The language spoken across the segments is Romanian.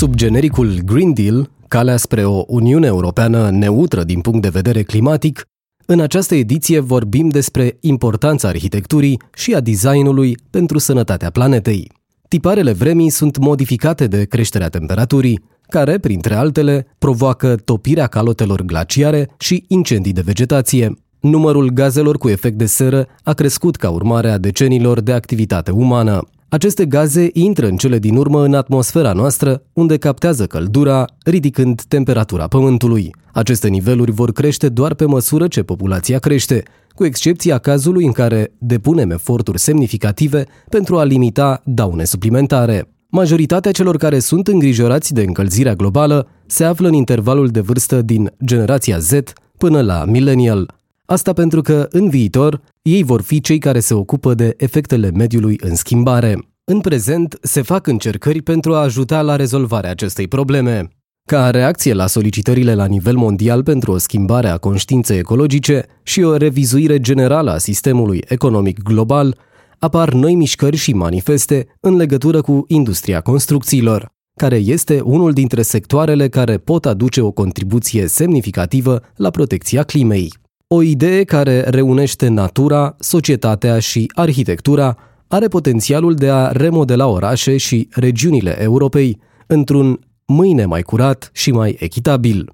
Sub genericul Green Deal, calea spre o Uniune Europeană neutră din punct de vedere climatic, în această ediție vorbim despre importanța arhitecturii și a designului pentru sănătatea planetei. Tiparele vremii sunt modificate de creșterea temperaturii, care, printre altele, provoacă topirea calotelor glaciare și incendii de vegetație. Numărul gazelor cu efect de seră a crescut ca urmare a decenilor de activitate umană. Aceste gaze intră în cele din urmă în atmosfera noastră, unde captează căldura, ridicând temperatura Pământului. Aceste niveluri vor crește doar pe măsură ce populația crește, cu excepția cazului în care depunem eforturi semnificative pentru a limita daune suplimentare. Majoritatea celor care sunt îngrijorați de încălzirea globală se află în intervalul de vârstă din generația Z până la millennial. Asta pentru că, în viitor, ei vor fi cei care se ocupă de efectele mediului în schimbare. În prezent, se fac încercări pentru a ajuta la rezolvarea acestei probleme. Ca reacție la solicitările la nivel mondial pentru o schimbare a conștiinței ecologice și o revizuire generală a sistemului economic global, apar noi mișcări și manifeste în legătură cu industria construcțiilor, care este unul dintre sectoarele care pot aduce o contribuție semnificativă la protecția climei. O idee care reunește natura, societatea și arhitectura are potențialul de a remodela orașe și regiunile Europei într-un mâine mai curat și mai echitabil.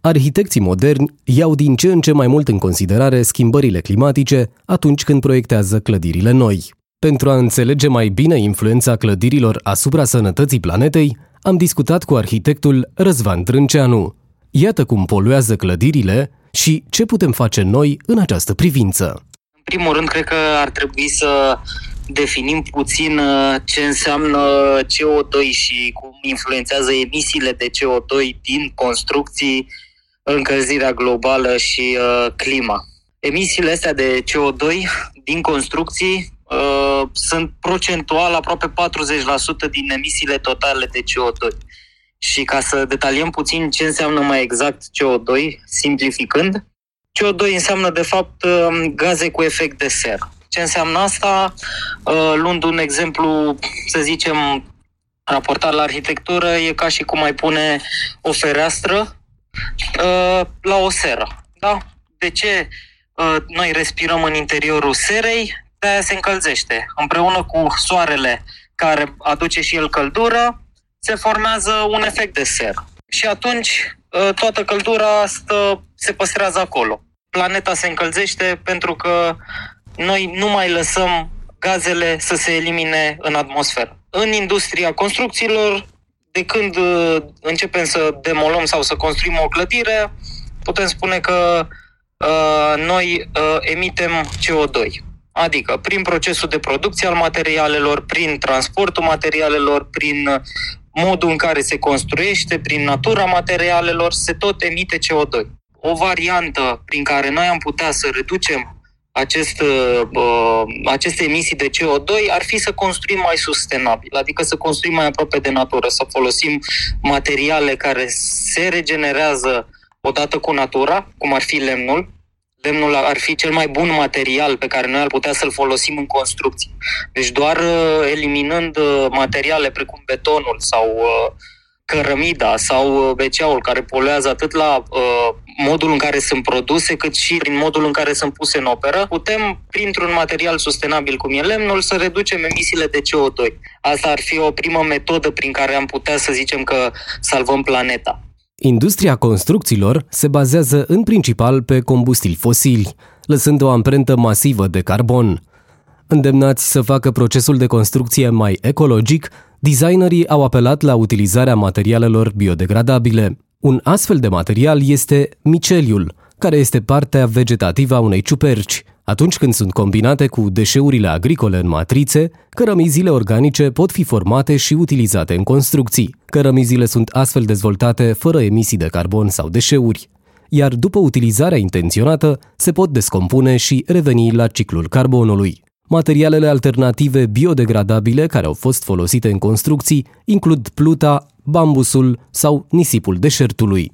Arhitecții moderni iau din ce în ce mai mult în considerare schimbările climatice atunci când proiectează clădirile noi. Pentru a înțelege mai bine influența clădirilor asupra sănătății planetei, am discutat cu arhitectul Răzvan Trânceanu. Iată cum poluează clădirile și ce putem face noi în această privință. În primul rând, cred că ar trebui să definim puțin uh, ce înseamnă CO2 și cum influențează emisiile de CO2 din construcții, încălzirea globală și uh, clima. Emisiile astea de CO2 din construcții uh, sunt procentual aproape 40% din emisiile totale de CO2. Și ca să detaliem puțin ce înseamnă mai exact CO2, simplificând, CO2 înseamnă de fapt um, gaze cu efect de seră. Ce înseamnă asta? Uh, luând un exemplu, să zicem, raportat la arhitectură, e ca și cum ai pune o fereastră uh, la o seră. Da? De ce uh, noi respirăm în interiorul serei? De-aia se încălzește. Împreună cu soarele care aduce și el căldură, se formează un efect de seră. Și atunci toată căldura stă, se păstrează acolo. Planeta se încălzește pentru că noi nu mai lăsăm gazele să se elimine în atmosferă. În industria construcțiilor, de când uh, începem să demolăm sau să construim o clădire, putem spune că uh, noi uh, emitem CO2. Adică prin procesul de producție al materialelor, prin transportul materialelor, prin modul în care se construiește, prin natura materialelor, se tot emite CO2. O variantă prin care noi am putea să reducem acest, uh, aceste emisii de CO2 ar fi să construim mai sustenabil, adică să construim mai aproape de natură, să folosim materiale care se regenerează odată cu natura, cum ar fi lemnul. Lemnul ar fi cel mai bun material pe care noi ar putea să-l folosim în construcții. Deci doar uh, eliminând uh, materiale precum betonul sau uh, cărămida sau BCA-ul uh, care poluează atât la uh, modul în care sunt produse, cât și prin modul în care sunt puse în operă, putem, printr-un material sustenabil cum e lemnul, să reducem emisiile de CO2. Asta ar fi o primă metodă prin care am putea să zicem că salvăm planeta. Industria construcțiilor se bazează în principal pe combustili fosili, lăsând o amprentă masivă de carbon. Îndemnați să facă procesul de construcție mai ecologic, designerii au apelat la utilizarea materialelor biodegradabile. Un astfel de material este miceliul, care este partea vegetativă a unei ciuperci. Atunci când sunt combinate cu deșeurile agricole în matrițe, cărămizile organice pot fi formate și utilizate în construcții. Cărămizile sunt astfel dezvoltate fără emisii de carbon sau deșeuri iar după utilizarea intenționată se pot descompune și reveni la ciclul carbonului. Materialele alternative biodegradabile care au fost folosite în construcții includ pluta, bambusul sau nisipul deșertului.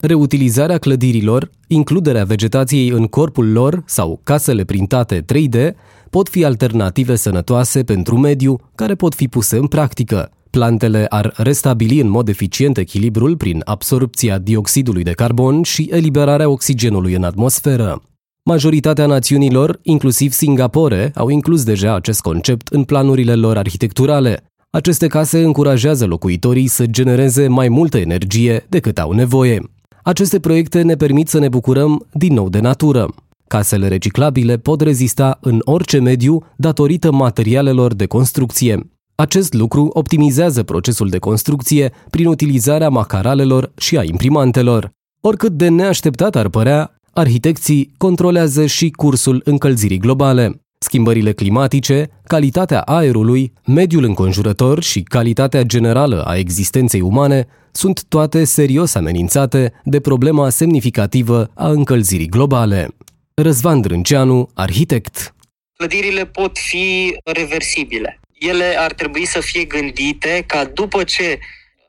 Reutilizarea clădirilor, includerea vegetației în corpul lor sau casele printate 3D pot fi alternative sănătoase pentru mediu care pot fi puse în practică, Plantele ar restabili în mod eficient echilibrul prin absorpția dioxidului de carbon și eliberarea oxigenului în atmosferă. Majoritatea națiunilor, inclusiv Singapore, au inclus deja acest concept în planurile lor arhitecturale. Aceste case încurajează locuitorii să genereze mai multă energie decât au nevoie. Aceste proiecte ne permit să ne bucurăm din nou de natură. Casele reciclabile pot rezista în orice mediu datorită materialelor de construcție. Acest lucru optimizează procesul de construcție prin utilizarea macaralelor și a imprimantelor. Oricât de neașteptat ar părea, arhitecții controlează și cursul încălzirii globale. Schimbările climatice, calitatea aerului, mediul înconjurător și calitatea generală a existenței umane sunt toate serios amenințate de problema semnificativă a încălzirii globale. Răzvan Drânceanu, arhitect. Clădirile pot fi reversibile. Ele ar trebui să fie gândite ca după ce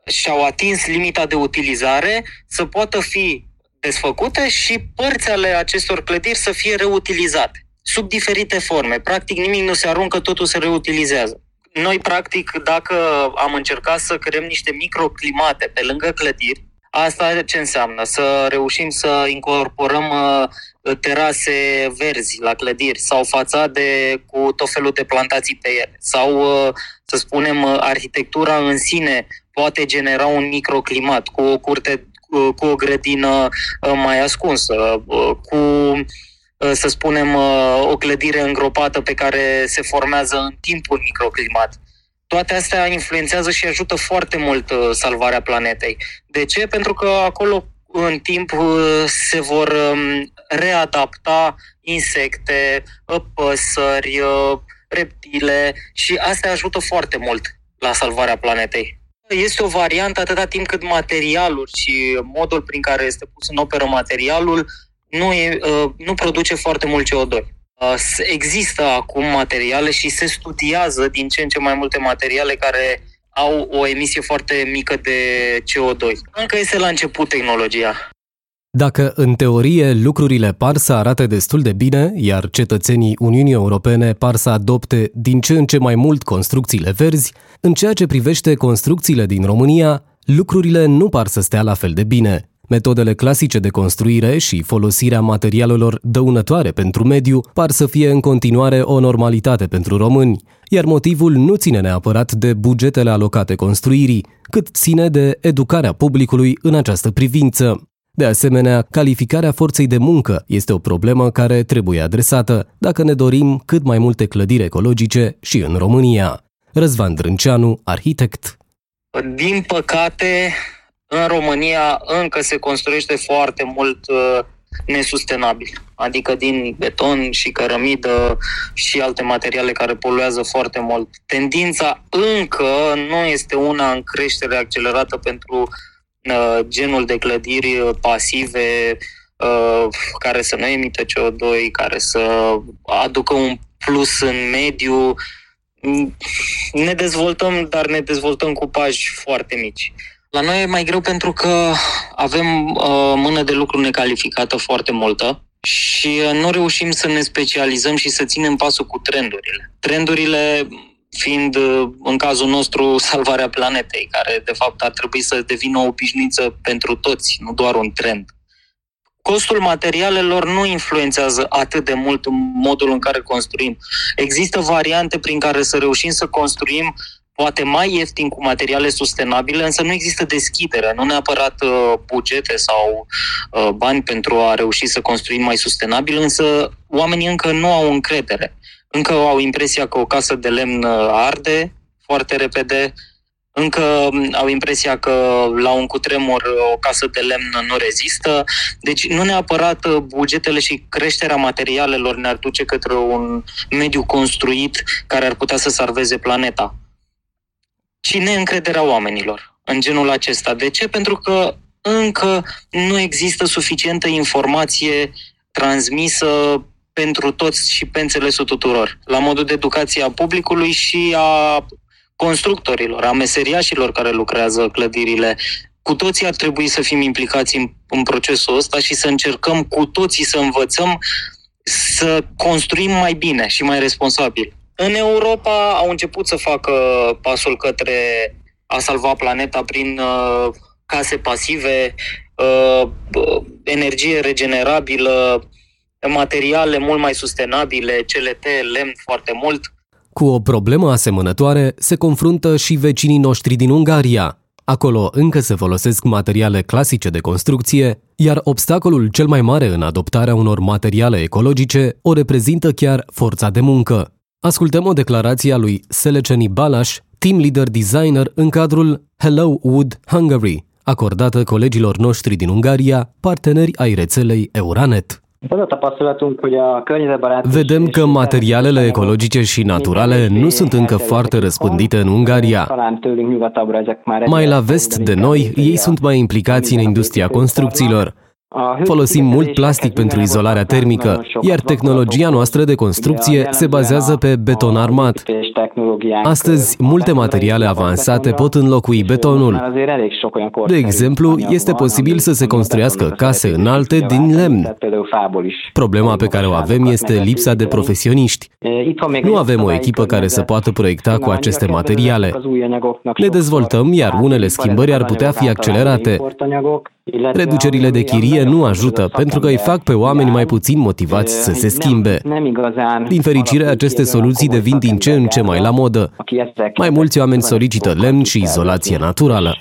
și-au atins limita de utilizare să poată fi desfăcute și părți ale acestor clădiri să fie reutilizate sub diferite forme. Practic nimic nu se aruncă, totul se reutilizează. Noi, practic, dacă am încercat să creăm niște microclimate pe lângă clădiri, asta ce înseamnă? Să reușim să incorporăm uh, terase verzi la clădiri sau fațade cu tot felul de plantații pe ele sau, uh, să spunem, uh, arhitectura în sine poate genera un microclimat cu o curte cu o grădină mai ascunsă, cu Uh, să spunem, uh, o clădire îngropată pe care se formează în timpul microclimat. Toate astea influențează și ajută foarte mult uh, salvarea planetei. De ce? Pentru că acolo în timp se vor um, readapta insecte, păsări, reptile și astea ajută foarte mult la salvarea planetei. Este o variantă atâta timp cât materialul și modul prin care este pus în operă materialul nu, e, uh, nu produce foarte mult CO2. Uh, există acum materiale și se studiază din ce în ce mai multe materiale care au o emisie foarte mică de CO2. Încă este la început tehnologia. Dacă în teorie lucrurile par să arate destul de bine, iar cetățenii Uniunii Europene par să adopte din ce în ce mai mult construcțiile verzi, în ceea ce privește construcțiile din România, lucrurile nu par să stea la fel de bine. Metodele clasice de construire și folosirea materialelor dăunătoare pentru mediu par să fie în continuare o normalitate pentru români, iar motivul nu ține neapărat de bugetele alocate construirii, cât ține de educarea publicului în această privință. De asemenea, calificarea forței de muncă este o problemă care trebuie adresată dacă ne dorim cât mai multe clădiri ecologice și în România. Răzvan Drânceanu, arhitect. Din păcate, în România încă se construiește foarte mult uh, nesustenabil, adică din beton și cărămidă și alte materiale care poluează foarte mult. Tendința încă nu este una în creștere accelerată pentru uh, genul de clădiri pasive uh, care să nu emită CO2, care să aducă un plus în mediu. Ne dezvoltăm, dar ne dezvoltăm cu pași foarte mici. La noi e mai greu pentru că avem uh, mână de lucru necalificată foarte multă și uh, nu reușim să ne specializăm și să ținem pasul cu trendurile. Trendurile fiind, uh, în cazul nostru, salvarea planetei, care, de fapt, ar trebui să devină o obișnuință pentru toți, nu doar un trend. Costul materialelor nu influențează atât de mult în modul în care construim. Există variante prin care să reușim să construim poate mai ieftin cu materiale sustenabile, însă nu există deschidere, nu neapărat uh, bugete sau uh, bani pentru a reuși să construim mai sustenabil, însă oamenii încă nu au încredere. Încă au impresia că o casă de lemn uh, arde foarte repede, încă um, au impresia că la un cutremur o casă de lemn nu rezistă. Deci nu neapărat bugetele și creșterea materialelor ne-ar duce către un mediu construit care ar putea să salveze planeta și neîncrederea oamenilor în genul acesta. De ce? Pentru că încă nu există suficientă informație transmisă pentru toți și pe înțelesul tuturor, la modul de educație a publicului și a constructorilor, a meseriașilor care lucrează clădirile. Cu toții ar trebui să fim implicați în, în procesul ăsta și să încercăm cu toții să învățăm să construim mai bine și mai responsabil. În Europa au început să facă pasul către a salva planeta prin uh, case pasive, uh, energie regenerabilă, materiale mult mai sustenabile, CLT, lemn foarte mult. Cu o problemă asemănătoare se confruntă și vecinii noștri din Ungaria. Acolo încă se folosesc materiale clasice de construcție, iar obstacolul cel mai mare în adoptarea unor materiale ecologice o reprezintă chiar forța de muncă. Ascultăm o declarație a lui Seleceni Balaș, team leader designer în cadrul Hello Wood Hungary, acordată colegilor noștri din Ungaria, parteneri ai rețelei Euranet. Vedem că materialele ecologice și naturale nu sunt încă foarte răspândite în Ungaria. Mai la vest de noi, ei sunt mai implicați în industria construcțiilor. Folosim mult plastic pentru izolarea termică, iar tehnologia noastră de construcție se bazează pe beton armat. Astăzi, multe materiale avansate pot înlocui betonul. De exemplu, este posibil să se construiască case înalte din lemn. Problema pe care o avem este lipsa de profesioniști. Nu avem o echipă care să poată proiecta cu aceste materiale. Ne dezvoltăm, iar unele schimbări ar putea fi accelerate. Reducerile de chirie nu ajută pentru că îi fac pe oameni mai puțin motivați să se schimbe. Din fericire, aceste soluții devin din ce în ce mai la modă. Mai mulți oameni solicită lemn și izolație naturală.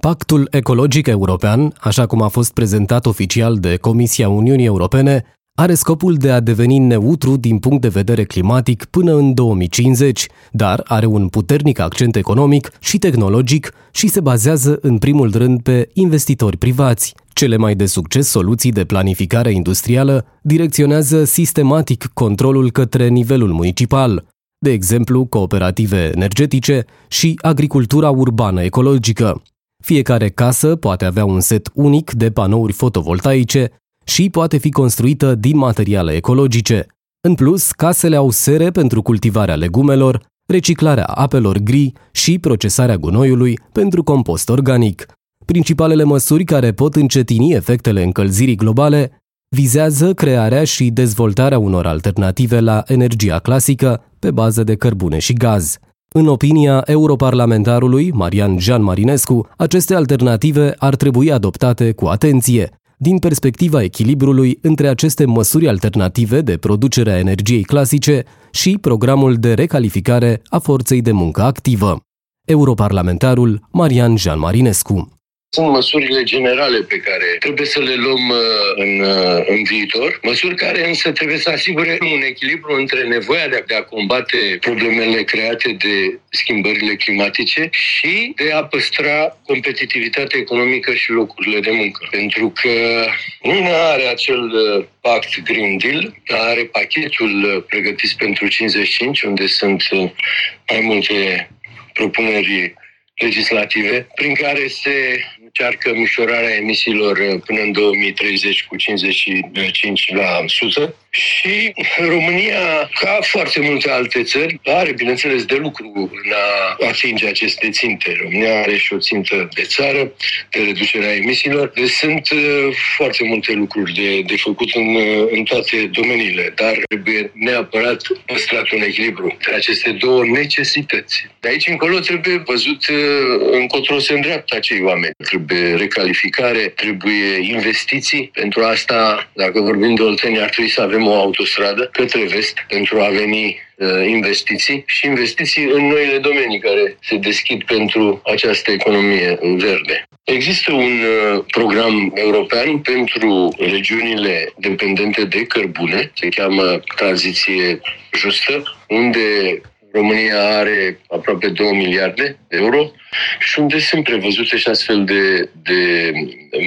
Pactul ecologic european, așa cum a fost prezentat oficial de Comisia Uniunii Europene, are scopul de a deveni neutru din punct de vedere climatic până în 2050, dar are un puternic accent economic și tehnologic și se bazează în primul rând pe investitori privați. Cele mai de succes soluții de planificare industrială direcționează sistematic controlul către nivelul municipal, de exemplu cooperative energetice și agricultura urbană ecologică. Fiecare casă poate avea un set unic de panouri fotovoltaice și poate fi construită din materiale ecologice. În plus, casele au sere pentru cultivarea legumelor, reciclarea apelor gri și procesarea gunoiului pentru compost organic. Principalele măsuri care pot încetini efectele încălzirii globale vizează crearea și dezvoltarea unor alternative la energia clasică pe bază de cărbune și gaz. În opinia europarlamentarului Marian Jean Marinescu, aceste alternative ar trebui adoptate cu atenție, din perspectiva echilibrului între aceste măsuri alternative de producere a energiei clasice și programul de recalificare a forței de muncă activă. Europarlamentarul Marian Jean Marinescu sunt măsurile generale pe care trebuie să le luăm uh, în, uh, în viitor, măsuri care însă trebuie să asigure un echilibru între nevoia de a, de a combate problemele create de schimbările climatice și de a păstra competitivitatea economică și locurile de muncă. Pentru că nu are acel uh, pact Green Deal, are pachetul pregătit pentru 55, unde sunt mai multe propuneri legislative prin care se încearcă mișorarea emisiilor uh, până în 2030 cu 55% și România, ca foarte multe alte țări, are, bineînțeles, de lucru în a atinge aceste ținte. România are și o țintă de țară, de reducerea emisiilor. Deci sunt uh, foarte multe lucruri de, de făcut în, uh, în toate domeniile, dar trebuie neapărat păstrat un echilibru între aceste două necesități. De aici încolo trebuie văzut încotro se îndreaptă acei oameni. Trebuie recalificare, trebuie investiții. Pentru asta, dacă vorbim de Oltenia, ar trebui să avem avem o autostradă către vest pentru a veni uh, investiții și investiții în noile domenii care se deschid pentru această economie verde. Există un uh, program european pentru regiunile dependente de cărbune, se cheamă Tranziție Justă, unde România are aproape 2 miliarde de euro și unde sunt prevăzute și astfel de, de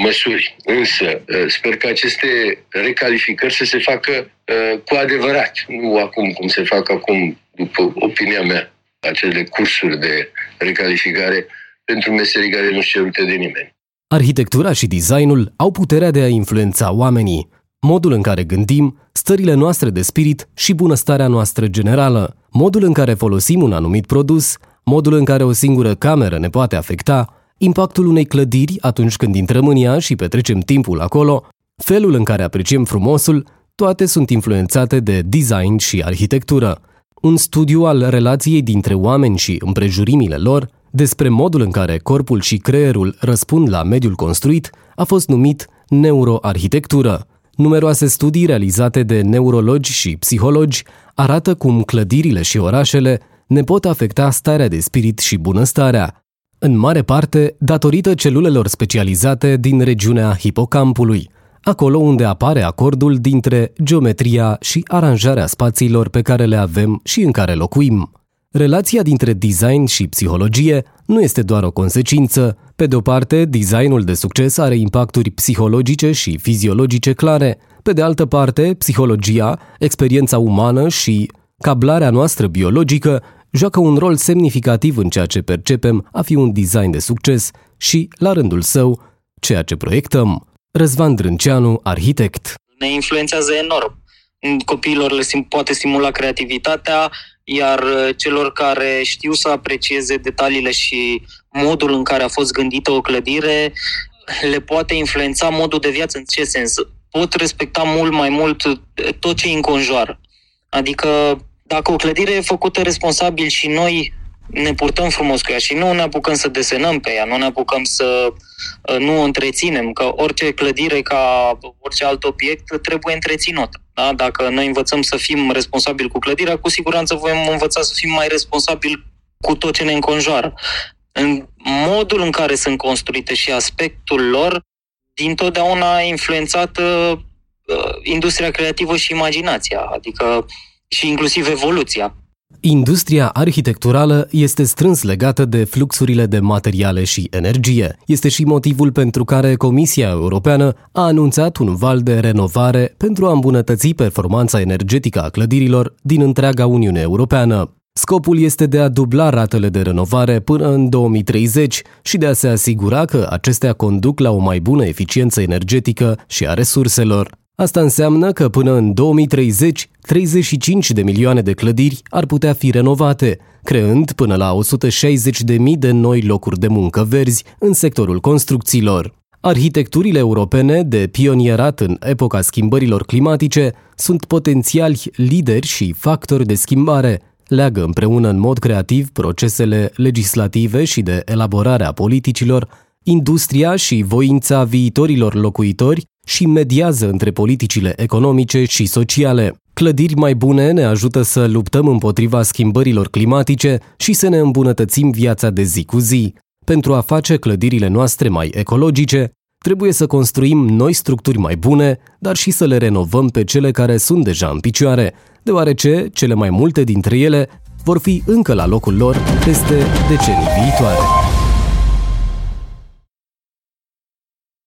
măsuri. Însă, ă, sper că aceste recalificări să se facă ă, cu adevărat, nu acum cum se fac acum, după opinia mea, acele cursuri de recalificare pentru meserii care nu cerute de nimeni. Arhitectura și designul au puterea de a influența oamenii, modul în care gândim, stările noastre de spirit și bunăstarea noastră generală, modul în care folosim un anumit produs, modul în care o singură cameră ne poate afecta, impactul unei clădiri atunci când intrăm în ea și petrecem timpul acolo, felul în care apreciem frumosul, toate sunt influențate de design și arhitectură. un studiu al relației dintre oameni și împrejurimile lor, despre modul în care corpul și creierul răspund la mediul construit, a fost numit neuroarhitectură. Numeroase studii realizate de neurologi și psihologi arată cum clădirile și orașele ne pot afecta starea de spirit și bunăstarea, în mare parte datorită celulelor specializate din regiunea hipocampului, acolo unde apare acordul dintre geometria și aranjarea spațiilor pe care le avem și în care locuim. Relația dintre design și psihologie nu este doar o consecință. Pe de o parte, designul de succes are impacturi psihologice și fiziologice clare. Pe de altă parte, psihologia, experiența umană și cablarea noastră biologică joacă un rol semnificativ în ceea ce percepem a fi un design de succes și, la rândul său, ceea ce proiectăm. Răzvan Drânceanu, arhitect. Ne influențează enorm. Copiilor le sim- poate stimula creativitatea, iar uh, celor care știu să aprecieze detaliile și modul în care a fost gândită o clădire, le poate influența modul de viață. În ce sens? Pot respecta mult mai mult tot ce îi înconjoară. Adică dacă o clădire e făcută responsabil și noi ne purtăm frumos cu ea și nu ne apucăm să desenăm pe ea, nu ne apucăm să uh, nu o întreținem, că orice clădire ca orice alt obiect trebuie întreținut. Da? Dacă noi învățăm să fim responsabili cu clădirea, cu siguranță vom învăța să fim mai responsabili cu tot ce ne înconjoară. În modul în care sunt construite și aspectul lor, dintotdeauna a influențat uh, industria creativă și imaginația, adică și inclusiv evoluția. Industria arhitecturală este strâns legată de fluxurile de materiale și energie. Este și motivul pentru care Comisia Europeană a anunțat un val de renovare pentru a îmbunătăți performanța energetică a clădirilor din întreaga Uniune Europeană. Scopul este de a dubla ratele de renovare până în 2030 și de a se asigura că acestea conduc la o mai bună eficiență energetică și a resurselor. Asta înseamnă că până în 2030, 35 de milioane de clădiri ar putea fi renovate, creând până la 160.000 de noi locuri de muncă verzi în sectorul construcțiilor. Arhitecturile europene de pionierat în epoca schimbărilor climatice sunt potențiali lideri și factori de schimbare, leagă împreună în mod creativ procesele legislative și de elaborare a politicilor, industria și voința viitorilor locuitori și mediază între politicile economice și sociale. Clădiri mai bune ne ajută să luptăm împotriva schimbărilor climatice și să ne îmbunătățim viața de zi cu zi. Pentru a face clădirile noastre mai ecologice, trebuie să construim noi structuri mai bune, dar și să le renovăm pe cele care sunt deja în picioare, deoarece cele mai multe dintre ele vor fi încă la locul lor peste decenii viitoare.